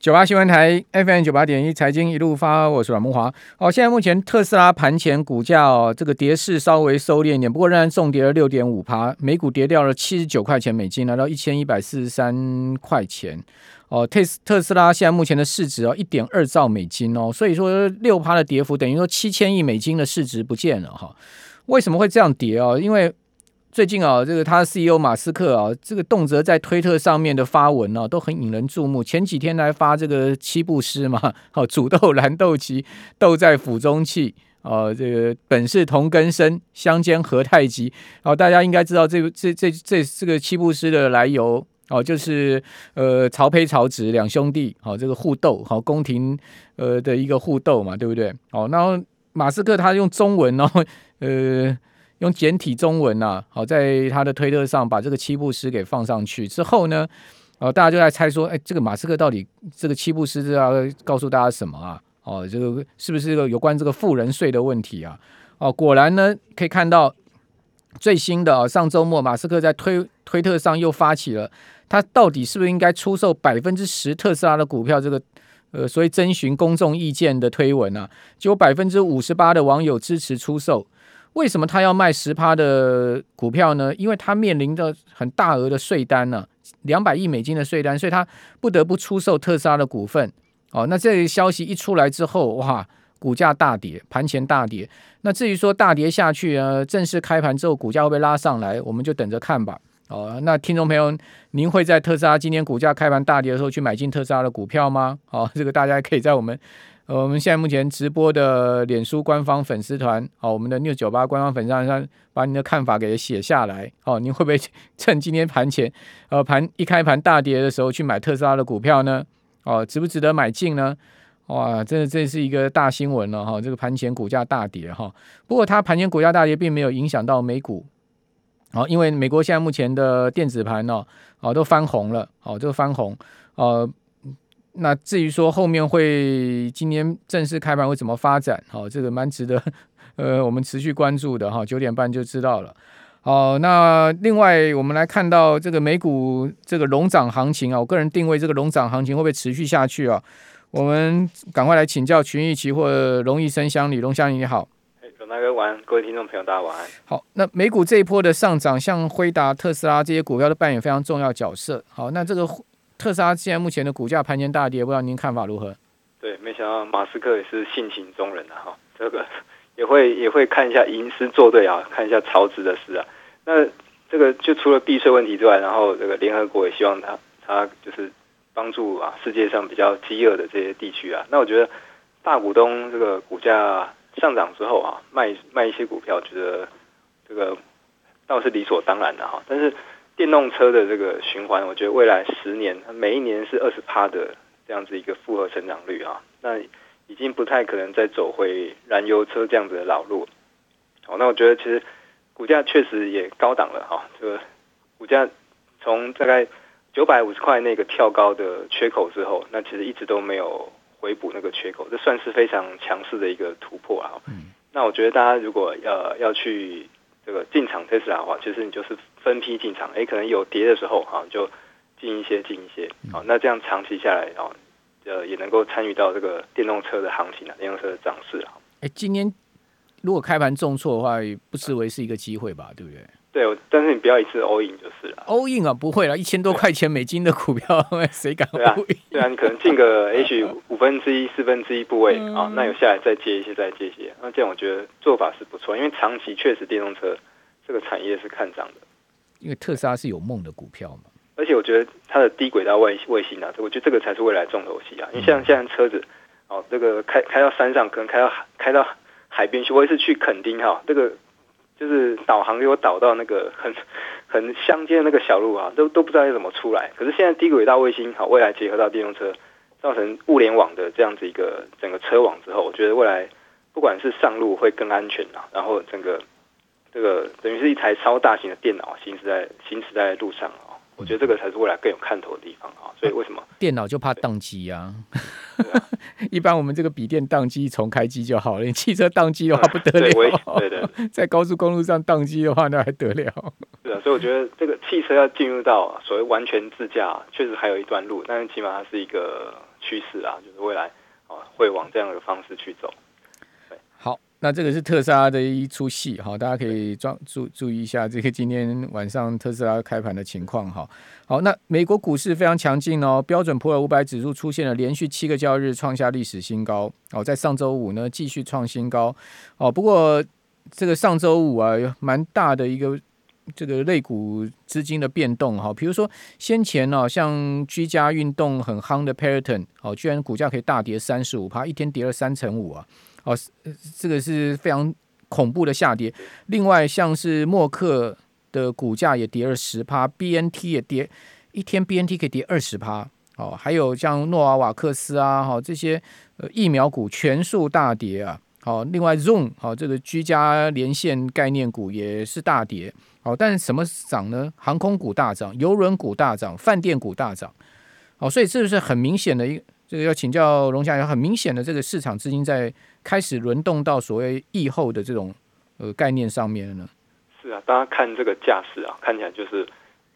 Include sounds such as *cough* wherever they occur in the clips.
九八新闻台 FM 九八点一财经一路发，我是阮慕驊。哦，现在目前特斯拉盘前股价哦，这个跌势稍微收敛一点，不过仍然重跌了六点五趴，每股跌掉了七十九块钱美金，来到一千一百四十三块钱。哦，特特斯拉现在目前的市值哦，一点二兆美金哦，所以说六趴的跌幅等于说七千亿美金的市值不见了哈。为什么会这样跌哦？因为最近啊，这个他 CEO 马斯克啊，这个动辄在推特上面的发文啊，都很引人注目。前几天来发这个七步诗嘛，好，*laughs* 煮豆燃豆萁，豆在釜中泣，哦，这个本是同根生，相煎何太急。哦，大家应该知道这这这这这个七步诗的来由哦，就是呃曹丕曹植两兄弟，好，这个互斗，好宫廷呃的一个互斗嘛，对不对？哦，然后马斯克他用中文，然后呃。用简体中文、啊，好，在他的推特上把这个七步诗给放上去之后呢，哦，大家就在猜说，哎，这个马斯克到底这个七步诗是要告诉大家什么啊？哦，这个是不是个有关这个富人税的问题啊？哦，果然呢，可以看到最新的啊，上周末马斯克在推推特上又发起了，他到底是不是应该出售百分之十特斯拉的股票？这个呃，所以征询公众意见的推文啊，就有百分之五十八的网友支持出售。为什么他要卖十趴的股票呢？因为他面临着很大额的税单呢、两百亿美金的税单，所以他不得不出售特斯拉的股份。哦，那这个消息一出来之后，哇，股价大跌，盘前大跌。那至于说大跌下去啊，正式开盘之后股价会不会拉上来，我们就等着看吧。哦，那听众朋友，您会在特斯拉今天股价开盘大跌的时候去买进特斯拉的股票吗？哦，这个大家可以在我们。呃，我们现在目前直播的脸书官方粉丝团，好，我们的 New 九八官方粉丝团，把你的看法给写下来，哦，你会不会趁今天盘前，呃，盘一开盘大跌的时候去买特斯拉的股票呢？哦，值不值得买进呢？哇，这这是一个大新闻了哈，这个盘前股价大跌哈，不过它盘前股价大跌并没有影响到美股，哦，因为美国现在目前的电子盘呢，哦，都翻红了，哦，都翻红，呃。那至于说后面会今天正式开盘会怎么发展？好，这个蛮值得呃我们持续关注的哈。九点半就知道了。好，那另外我们来看到这个美股这个龙涨行情啊，我个人定位这个龙涨行情会不会持续下去啊？我们赶快来请教群益期货龙易生香李，龙襄理你好。大哥晚安，各位听众朋友大家晚安。好，那美股这一波的上涨，像辉达、特斯拉这些股票都扮演非常重要角色。好，那这个。特斯拉现在目前的股价盘前大跌，不知道您看法如何？对，没想到马斯克也是性情中人啊！哈，这个 *laughs* 也会也会看一下吟诗作对啊，看一下曹植的诗啊。那这个就除了避税问题之外，然后这个联合国也希望他他就是帮助啊世界上比较饥饿的这些地区啊。那我觉得大股东这个股价上涨之后啊，卖卖一些股票，觉得这个倒是理所当然的哈。但是电动车的这个循环，我觉得未来十年每一年是二十趴的这样子一个复合成长率啊，那已经不太可能再走回燃油车这样子的老路。好，那我觉得其实股价确实也高档了哈，这个股价从大概九百五十块那个跳高的缺口之后，那其实一直都没有回补那个缺口，这算是非常强势的一个突破啊。嗯，那我觉得大家如果要要去这个进场特斯拉的话，其实你就是。分批进场，哎，可能有跌的时候，啊，就进一些，进一些，好，那这样长期下来，啊，呃，也能够参与到这个电动车的行情啊，电动车的涨势啊。哎，今天如果开盘重挫的话，不失为是一个机会吧，对不对？对，但是你不要一次 all in 就是了。all in 啊，不会了，一千多块钱美金的股票，*laughs* 谁敢 all in？对啊，你可能进个 H *laughs* 五分之一、四分之一部位啊，那有下来再接一些，再接一些，那这样我觉得做法是不错，因为长期确实电动车这个产业是看涨的。因为特斯拉是有梦的股票嘛，而且我觉得它的低轨道卫卫星啊，我觉得这个才是未来重头戏啊。因为像现在车子哦，这个开开到山上，可能开到开到海边去，或者是去垦丁哈，这个就是导航给我导到那个很 *laughs* 很乡间的那个小路啊，都都不知道要怎么出来。可是现在低轨道卫星好，未来结合到电动车，造成物联网的这样子一个整个车网之后，我觉得未来不管是上路会更安全啊，然后整个。这个等于是一台超大型的电脑行驶在行驶在路上啊，我觉得这个才是未来更有看头的地方啊。所以为什么 *laughs* 电脑就怕宕机呀？*laughs* 一般我们这个笔电宕机重开机就好了，你汽车宕机的话不得了。对对，*laughs* 在高速公路上宕机的话那还得了？对啊，所以我觉得这个汽车要进入到所谓完全自驾，确实还有一段路，但是起码它是一个趋势啊，就是未来啊会往这样的方式去走。好，那这个是特斯拉的一出戏哈，大家可以注注注意一下这个今天晚上特斯拉开盘的情况哈。好，那美国股市非常强劲哦，标准普尔五百指数出现了连续七个交易日创下历史新高哦，在上周五呢继续创新高哦，不过这个上周五啊有蛮大的一个这个类股资金的变动哈，比如说先前呢像居家运动很夯的 Peloton 哦，居然股价可以大跌三十五趴，一天跌了三成五啊。哦，这个是非常恐怖的下跌。另外，像是默克的股价也跌了十趴，BNT 也跌，一天 BNT 可以跌二十趴。哦，还有像诺瓦瓦克斯啊，哈这些呃疫苗股全数大跌啊。好，另外 Zoom 好这个居家连线概念股也是大跌。好，但是什么涨呢？航空股大涨，邮轮股大涨，饭店股大涨。好，所以这是很明显的一。这个要请教龙翔，有很明显的这个市场资金在开始轮动到所谓疫后的这种呃概念上面了呢。是啊，大家看这个架势啊，看起来就是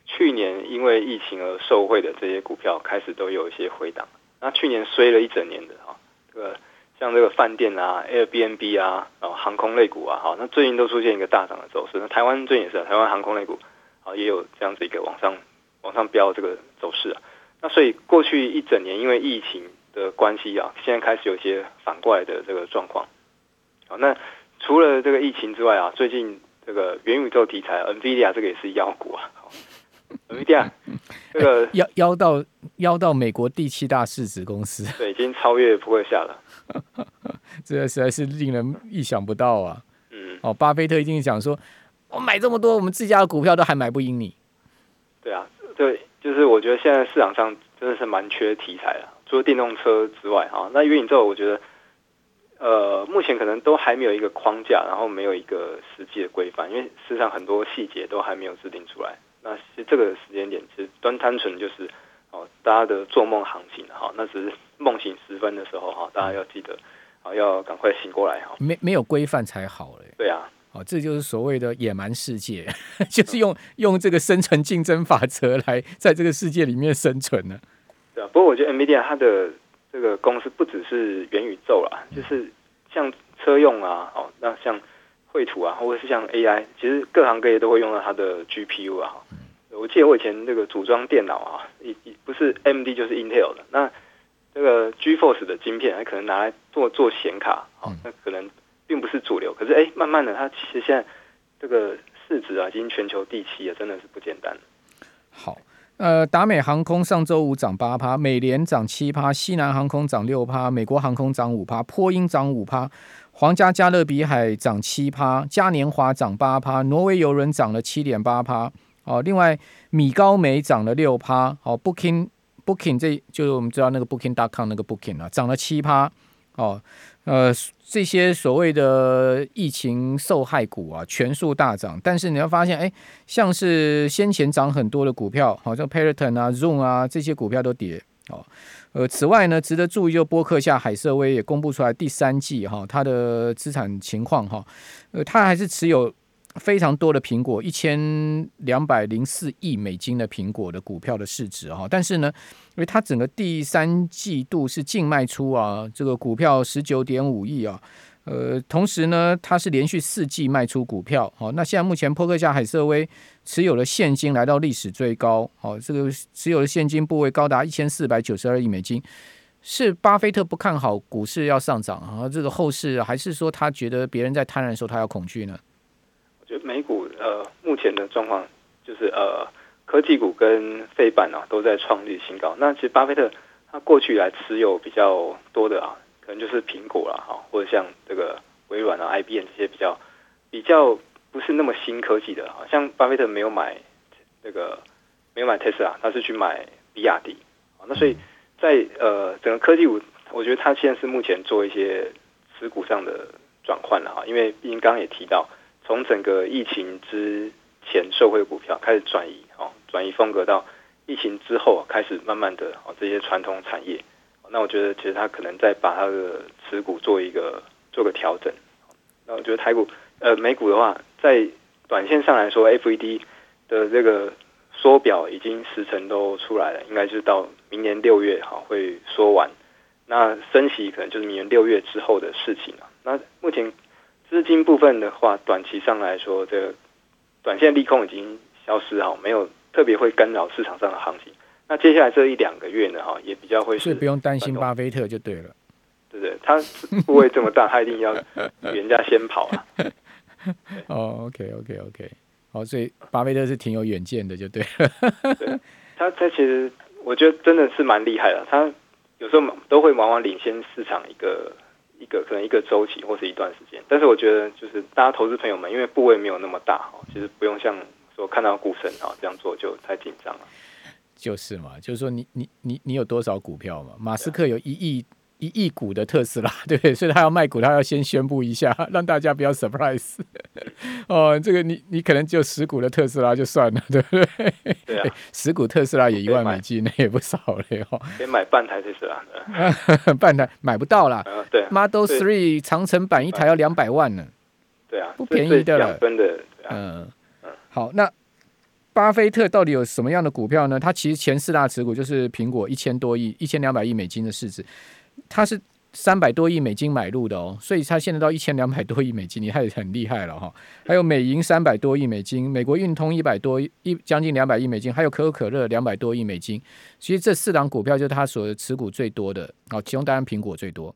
去年因为疫情而受惠的这些股票开始都有一些回档。那去年衰了一整年的啊，这个像这个饭店啊、Airbnb 啊，然后航空类股啊，好，那最近都出现一个大涨的走势。那台湾最近也是，台湾航空类股啊也有这样子一个往上往上飙这个走势啊。那所以过去一整年，因为疫情的关系啊，现在开始有些反过来的这个状况。好，那除了这个疫情之外啊，最近这个元宇宙题材，NVIDIA 这个也是妖股啊。NVIDIA *laughs* 这个妖妖到妖到美国第七大市值公司，对，已经超越波克夏了。*laughs* 这个实在是令人意想不到啊。嗯，哦，巴菲特一定讲说，我买这么多，我们自家的股票都还买不赢你。对啊，对。就是我觉得现在市场上真的是蛮缺题材的，除了电动车之外，哈，那元宇宙我觉得，呃，目前可能都还没有一个框架，然后没有一个实际的规范，因为事实上很多细节都还没有制定出来。那其实这个时间点其实单单纯就是哦，大家的做梦行情哈，那只是梦醒时分的时候哈，大家要记得啊，要赶快醒过来哈。没没有规范才好嘞。对啊。哦，这就是所谓的野蛮世界，*laughs* 就是用用这个生存竞争法则来在这个世界里面生存呢。对啊，不过我觉得 NVIDIA 它的这个公司不只是元宇宙啦，就是像车用啊，哦，那像绘图啊，或者是像 AI，其实各行各业都会用到它的 GPU 啊。我记得我以前那个组装电脑啊，一不是 AMD 就是 Intel 的，那这个 GeForce 的晶片还可能拿来做做显卡，哦，那可能。并不是主流，可是哎，慢慢的，它其实现在这个市值啊，已经全球第七了，真的是不简单。好，呃，达美航空上周五涨八趴，美联涨七趴，西南航空涨六趴，美国航空涨五趴，波音涨五趴，皇家加勒比海涨七趴，嘉年华涨八趴，挪威邮轮涨了七点八趴。哦，另外米高梅涨了六趴。哦，Booking Booking 这就是我们知道那个 Booking.com 那个 Booking 啊，涨了七趴。哦。呃，这些所谓的疫情受害股啊，全数大涨。但是你要发现，哎，像是先前涨很多的股票，好像 Peloton 啊、Zoom 啊这些股票都跌。哦，呃，此外呢，值得注意，就波克下海瑟薇也公布出来第三季哈它的资产情况哈，呃，它还是持有。非常多的苹果，一千两百零四亿美金的苹果的股票的市值哈，但是呢，因为它整个第三季度是净卖出啊，这个股票十九点五亿啊，呃，同时呢，它是连续四季卖出股票，好，那现在目前波克夏海瑟威持有的现金来到历史最高，好，这个持有的现金部位高达一千四百九十二亿美金，是巴菲特不看好股市要上涨啊，这个后市还是说他觉得别人在贪婪的时候他要恐惧呢？美股呃，目前的状况就是呃，科技股跟费板啊都在创历史新高。那其实巴菲特他过去来持有比较多的啊，可能就是苹果啦，哈，或者像这个微软啊、IBM 这些比较比较不是那么新科技的，好像巴菲特没有买那个没有买特斯拉，他是去买比亚迪啊。那所以在呃整个科技股，我觉得他现在是目前做一些持股上的转换了哈，因为毕竟刚刚也提到。从整个疫情之前受惠股票开始转移，哦，转移风格到疫情之后开始慢慢的哦，这些传统产业，那我觉得其实他可能在把他的持股做一个做个调整。那我觉得台股呃美股的话，在短线上来说，FED 的这个缩表已经时程都出来了，应该是到明年六月哈会缩完，那升息可能就是明年六月之后的事情了。那目前资金部分的话，短期上来说，这个短线利空已经消失哈，没有特别会干扰市场上的行情。那接下来这一两个月呢哈，也比较会是，所以不用担心巴菲特就对了，对不对？他部位这么大，他一定要比人家先跑啊。*laughs* 哦，OK，OK，OK。哦，所以巴菲特是挺有远见的，就对了。*laughs* 对，他他其实我觉得真的是蛮厉害的。他有时候都会往往领先市场一个一个可能一个周期或是一段时间。但是我觉得就是大家投资朋友们，因为部位没有那么大哈，其实不用像说看到股神啊这样做就太紧张了。就是嘛，就是说你你你你有多少股票嘛？马斯克有一亿。一亿股的特斯拉，对 *laughs* 不对？所以他要卖股，他要先宣布一下，*laughs* 让大家不要 surprise。*laughs* 哦，这个你你可能只有十股的特斯拉就算了，对不对？对啊，十股特斯拉也一万美金，那也不少了哦。可以买半台特斯拉，半台买不到啦。对，Model Three 长城版一台要两百万呢。对啊，不便宜的了。分的，嗯嗯。好，那巴菲特到底有什么样的股票呢？他其实前四大持股就是苹果一千多亿、一千两百亿美金的市值。他是三百多亿美金买入的哦，所以他现在到一千两百多亿美金，你看也很厉害了哈。还有美银三百多亿美金，美国运通一百多亿，一将近两百亿美金，还有可口可乐两百多亿美金。其实这四档股票就是他所持股最多的哦，其中当然苹果最多。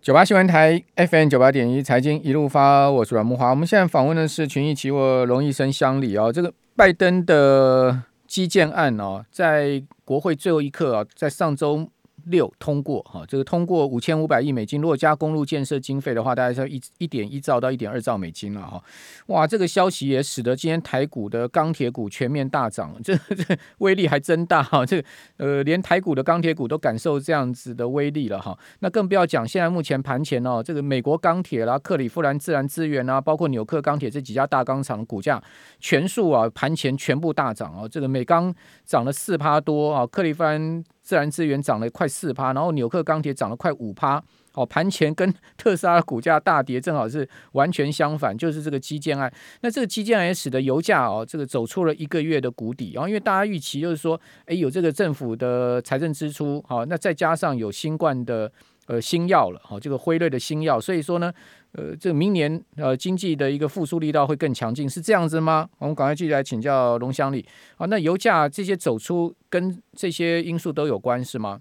九八新闻台 FM 九八点一财经一路发，我是阮慕华。我们现在访问的是群益期货龙一生乡里哦，这个拜登的基建案哦，在国会最后一刻啊，在上周。六通过哈，这个通过五千五百亿美金，如果加公路建设经费的话，大概是一一点一兆到一点二兆美金了哈。哇，这个消息也使得今天台股的钢铁股全面大涨，这这威力还真大哈。这呃，连台股的钢铁股都感受这样子的威力了哈。那更不要讲，现在目前盘前哦，这个美国钢铁啦、克里夫兰自然资源啊，包括纽克钢铁这几家大钢厂的股价全数啊盘前全部大涨哦。这个美钢涨了四趴多啊，克里夫兰。自然资源涨了快四趴，然后纽克钢铁涨了快五趴。哦，盘前跟 *laughs* 特斯拉股价大跌，正好是完全相反，就是这个基建案。那这个基建案也使得油价哦，这个走出了一个月的谷底。然后，因为大家预期就是说，诶，有这个政府的财政支出，好，那再加上有新冠的呃新药了，好，这个辉瑞的新药，所以说呢。呃，这明年呃经济的一个复苏力道会更强劲，是这样子吗？我们赶快继续来请教龙襄理。好，那油价这些走出跟这些因素都有关是吗？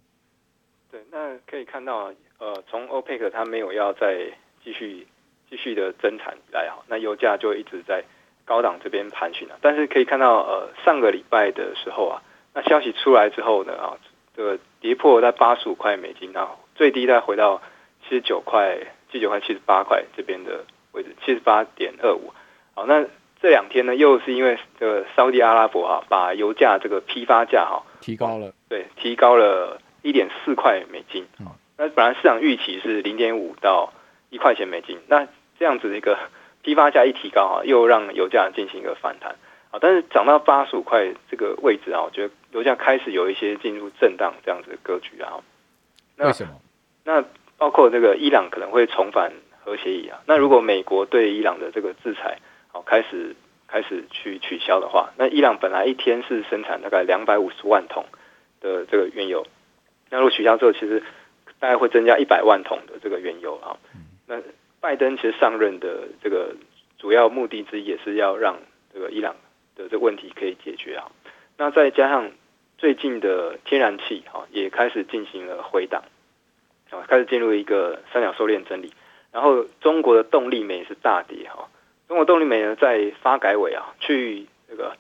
对，那可以看到，呃，从欧佩克它没有要再继续继续的增产以来哈，那油价就一直在高档这边盘旋了。但是可以看到，呃，上个礼拜的时候啊，那消息出来之后呢，啊，这个跌破在八十五块美金，然后最低再回到七十九块。七九块、七十八块这边的位置，七十八点二五。好，那这两天呢，又是因为这个沙乌地阿拉伯哈，把油价这个批发价哈提高了，对，提高了一点四块美金。那本来市场预期是零点五到一块钱美金，那这样子的一个批发价一提高啊，又让油价进行一个反弹。啊，但是涨到八十五块这个位置啊，我觉得油价开始有一些进入震荡这样子的格局啊。那为什么？那包括这个伊朗可能会重返核协议啊，那如果美国对伊朗的这个制裁好开始开始去取消的话，那伊朗本来一天是生产大概两百五十万桶的这个原油，那如果取消之后，其实大概会增加一百万桶的这个原油啊。那拜登其实上任的这个主要目的之一也是要让这个伊朗的这个问题可以解决啊。那再加上最近的天然气哈也开始进行了回档。开始进入一个三角收敛整理，然后中国的动力煤是大跌哈。中国动力煤呢，在发改委啊，去这个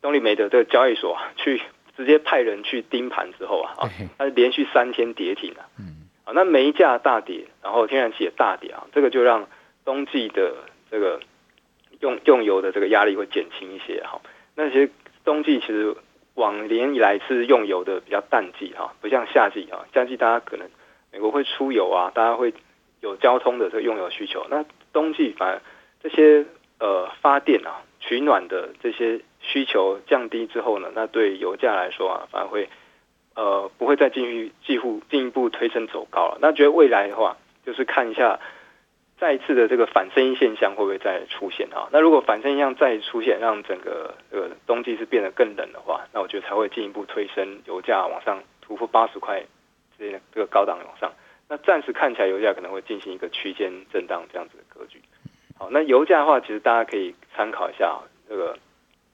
动力煤的这个交易所啊，去直接派人去盯盘之后啊，啊，它是连续三天跌停啊。嗯，啊，那煤价大跌，然后天然气也大跌啊，这个就让冬季的这个用用油的这个压力会减轻一些哈。那其实冬季其实往年以来是用油的比较淡季哈，不像夏季啊，夏季大家可能。美国会出游啊，大家会有交通的这个用油需求。那冬季反而这些呃发电啊、取暖的这些需求降低之后呢，那对油价来说啊，反而会呃不会再继续几乎进一步推升走高了。那觉得未来的话，就是看一下再一次的这个反声音现象会不会再出现啊？那如果反声音现象再出现，让整个这个冬季是变得更冷的话，那我觉得才会进一步推升油价往上突破八十块这这个高档往上。那暂时看起来油价可能会进行一个区间震荡这样子的格局。好，那油价的话，其实大家可以参考一下这个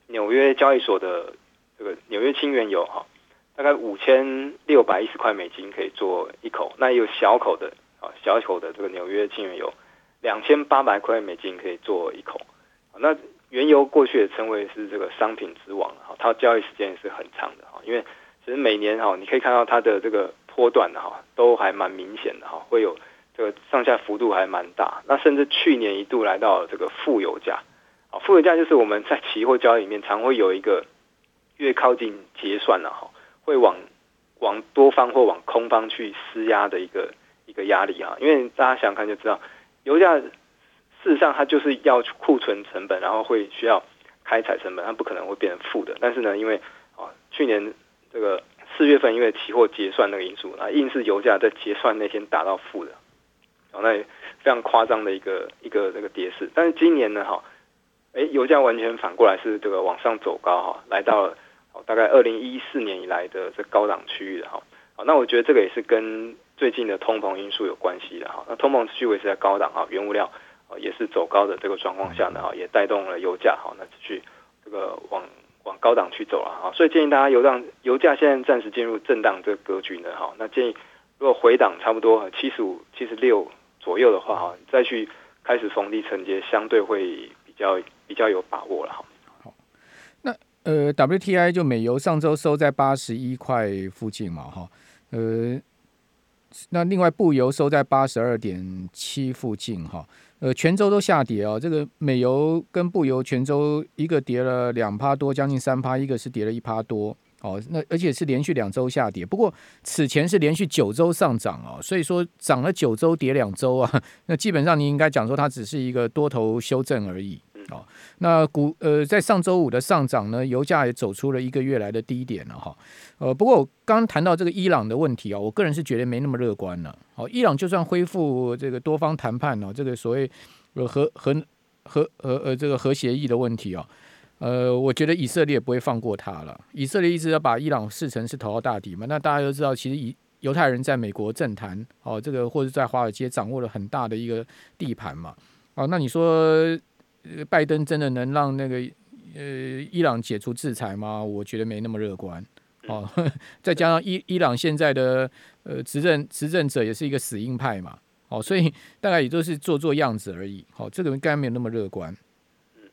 纽约交易所的这个纽约轻原油哈，大概五千六百一十块美金可以做一口，那有小口的啊小口的这个纽约轻原油。两千八百块美金可以做一口，那原油过去也称为是这个商品之王，哈，它交易时间也是很长的，哈，因为其实每年哈，你可以看到它的这个波段的哈，都还蛮明显的哈，会有这个上下幅度还蛮大，那甚至去年一度来到这个负油价，啊，负油价就是我们在期货交易里面常会有一个越靠近结算了哈，会往往多方或往空方去施压的一个一个压力啊，因为大家想看就知道。油价事实上它就是要库存成本，然后会需要开采成本，它不可能会变成负的。但是呢，因为啊去年这个四月份因为期货结算那个因素啊，硬是油价在结算那天达到负的，哦，那非常夸张的一个一个这个跌势。但是今年呢，哈，哎，油价完全反过来是这个往上走高哈，来到了大概二零一四年以来的这高档区域的哈。好，那我觉得这个也是跟最近的通膨因素有关系的哈，那通膨持续维持在高档哈，原物料也是走高的这个状况下呢哈，也带动了油价哈，那继续这个往往高档去走了哈，所以建议大家油档油价现在暂时进入震荡这个格局呢哈，那建议如果回档差不多七十五、七十六左右的话哈，再去开始逢低承接，相对会比较比较有把握了哈。那呃 WTI 就美油上周收在八十一块附近嘛哈，呃。那另外布油收在八十二点七附近哈，呃，全周都下跌哦。这个美油跟布油全周一个跌了两趴多，将近三趴，一个是跌了一趴多哦。那而且是连续两周下跌，不过此前是连续九周上涨哦，所以说涨了九周跌两周啊，*laughs* 那基本上你应该讲说它只是一个多头修正而已。哦，那股呃，在上周五的上涨呢，油价也走出了一个月来的低点了哈。呃，不过我刚谈到这个伊朗的问题啊，我个人是觉得没那么乐观了。好，伊朗就算恢复这个多方谈判呢，这个所谓呃核核核呃呃这个核协议的问题啊，呃，我觉得以色列不会放过他了。以色列一直要把伊朗视成是头号大敌嘛。那大家都知道，其实以犹太人在美国政坛哦，这个或者在华尔街掌握了很大的一个地盘嘛。哦，那你说？拜登真的能让那个呃伊朗解除制裁吗？我觉得没那么乐观哦。*laughs* 再加上伊伊朗现在的呃执政执政者也是一个死硬派嘛，哦，所以 *laughs* 大概也都是做做样子而已。好、哦，这个应该没有那么乐观。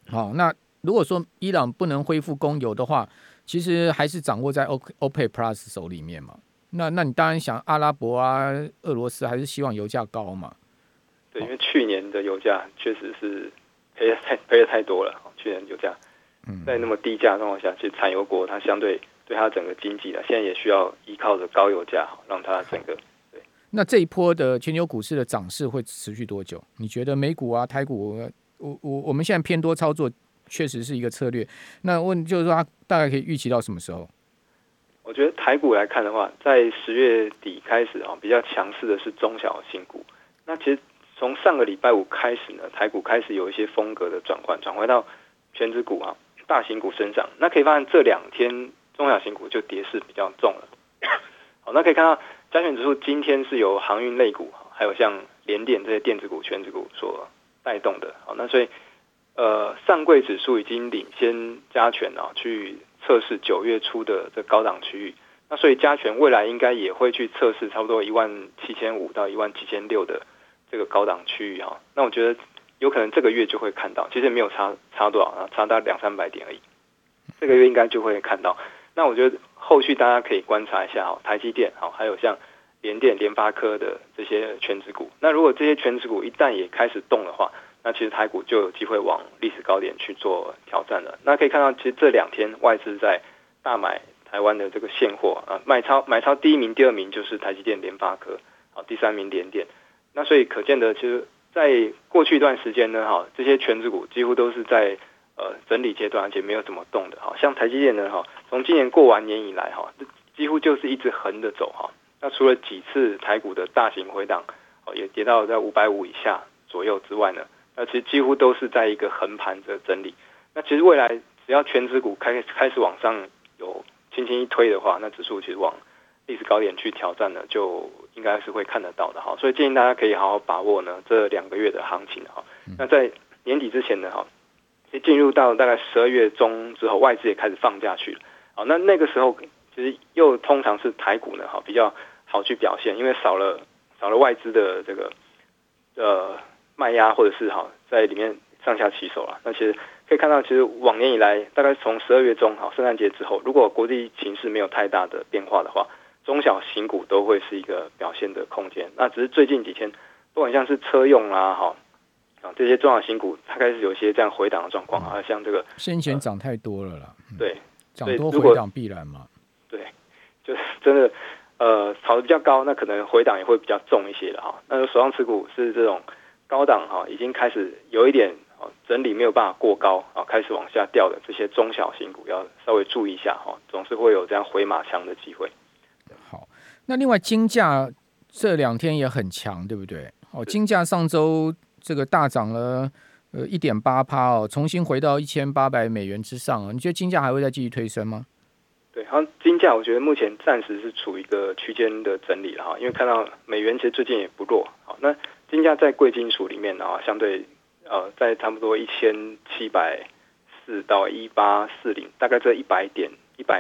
好、哦，那如果说伊朗不能恢复供油的话，其实还是掌握在 OPEC Plus 手里面嘛。那那你当然想阿拉伯啊、俄罗斯还是希望油价高嘛？对，因为去年的油价确实是。赔的太 *laughs* 赔的太多了，去年油价在那么低价状况下，其实产油国它相对对它整个经济啊，现在也需要依靠着高油价，让它整个对。那这一波的全球股市的涨势会持续多久？你觉得美股啊、台股，我我我们现在偏多操作，确实是一个策略。那问就是说，它大概可以预期到什么时候？我觉得台股来看的话，在十月底开始啊，比较强势的是中小型股。那其实。从上个礼拜五开始呢，台股开始有一些风格的转换，转回到权值股啊、大型股身上。那可以发现这两天中小型股就跌势比较重了。*coughs* 好，那可以看到加权指数今天是由航运类股，还有像联电这些电子股、权值股所带动的。好，那所以呃，上柜指数已经领先加权啊，去测试九月初的这高档区域。那所以加权未来应该也会去测试差不多一万七千五到一万七千六的。这个高档区域哈，那我觉得有可能这个月就会看到，其实没有差差多少啊，差到两三百点而已。这个月应该就会看到。那我觉得后续大家可以观察一下哈，台积电好，还有像联电、联发科的这些权值股。那如果这些权值股一旦也开始动的话，那其实台股就有机会往历史高点去做挑战了。那可以看到，其实这两天外资在大买台湾的这个现货啊，买超买超第一名、第二名就是台积电、联发科，好，第三名联电。那所以可见的，其实在过去一段时间呢，哈，这些权值股几乎都是在呃整理阶段，而且没有怎么动的，哈。像台积电呢，哈，从今年过完年以来，哈，几乎就是一直横着走，哈。那除了几次台股的大型回档，哦，也跌到在五百五以下左右之外呢，那其实几乎都是在一个横盘的整理。那其实未来只要权值股开开始往上有轻轻一推的话，那指数其实往历史高点去挑战呢，就应该是会看得到的哈。所以建议大家可以好好把握呢这两个月的行情哈。那在年底之前呢哈，进入到大概十二月中之后，外资也开始放假去了。好，那那个时候其实又通常是台股呢哈比较好去表现，因为少了少了外资的这个呃卖压或者是哈在里面上下起手了。那其实可以看到，其实往年以来，大概从十二月中哈圣诞节之后，如果国际形势没有太大的变化的话，中小型股都会是一个表现的空间。那只是最近几天，不管像是车用啦哈啊这些中小型股，它开始有一些这样回档的状况啊，像这个先前涨太多了啦，呃、对。涨多回档必然嘛？对，就是真的，呃，炒的比较高，那可能回档也会比较重一些的哈。那手上持股是这种高档哈，已经开始有一点整理没有办法过高啊，开始往下掉的这些中小型股要稍微注意一下哈，总是会有这样回马枪的机会。好，那另外金价这两天也很强，对不对？哦，金价上周这个大涨了。呃，一点八趴哦，重新回到一千八百美元之上啊！你觉得金价还会再继续推升吗？对，好，金价我觉得目前暂时是处于一个区间的整理了哈，因为看到美元其实最近也不弱，好，那金价在贵金属里面啊，相对呃，在差不多一千七百四到一八四零，大概这一百点一百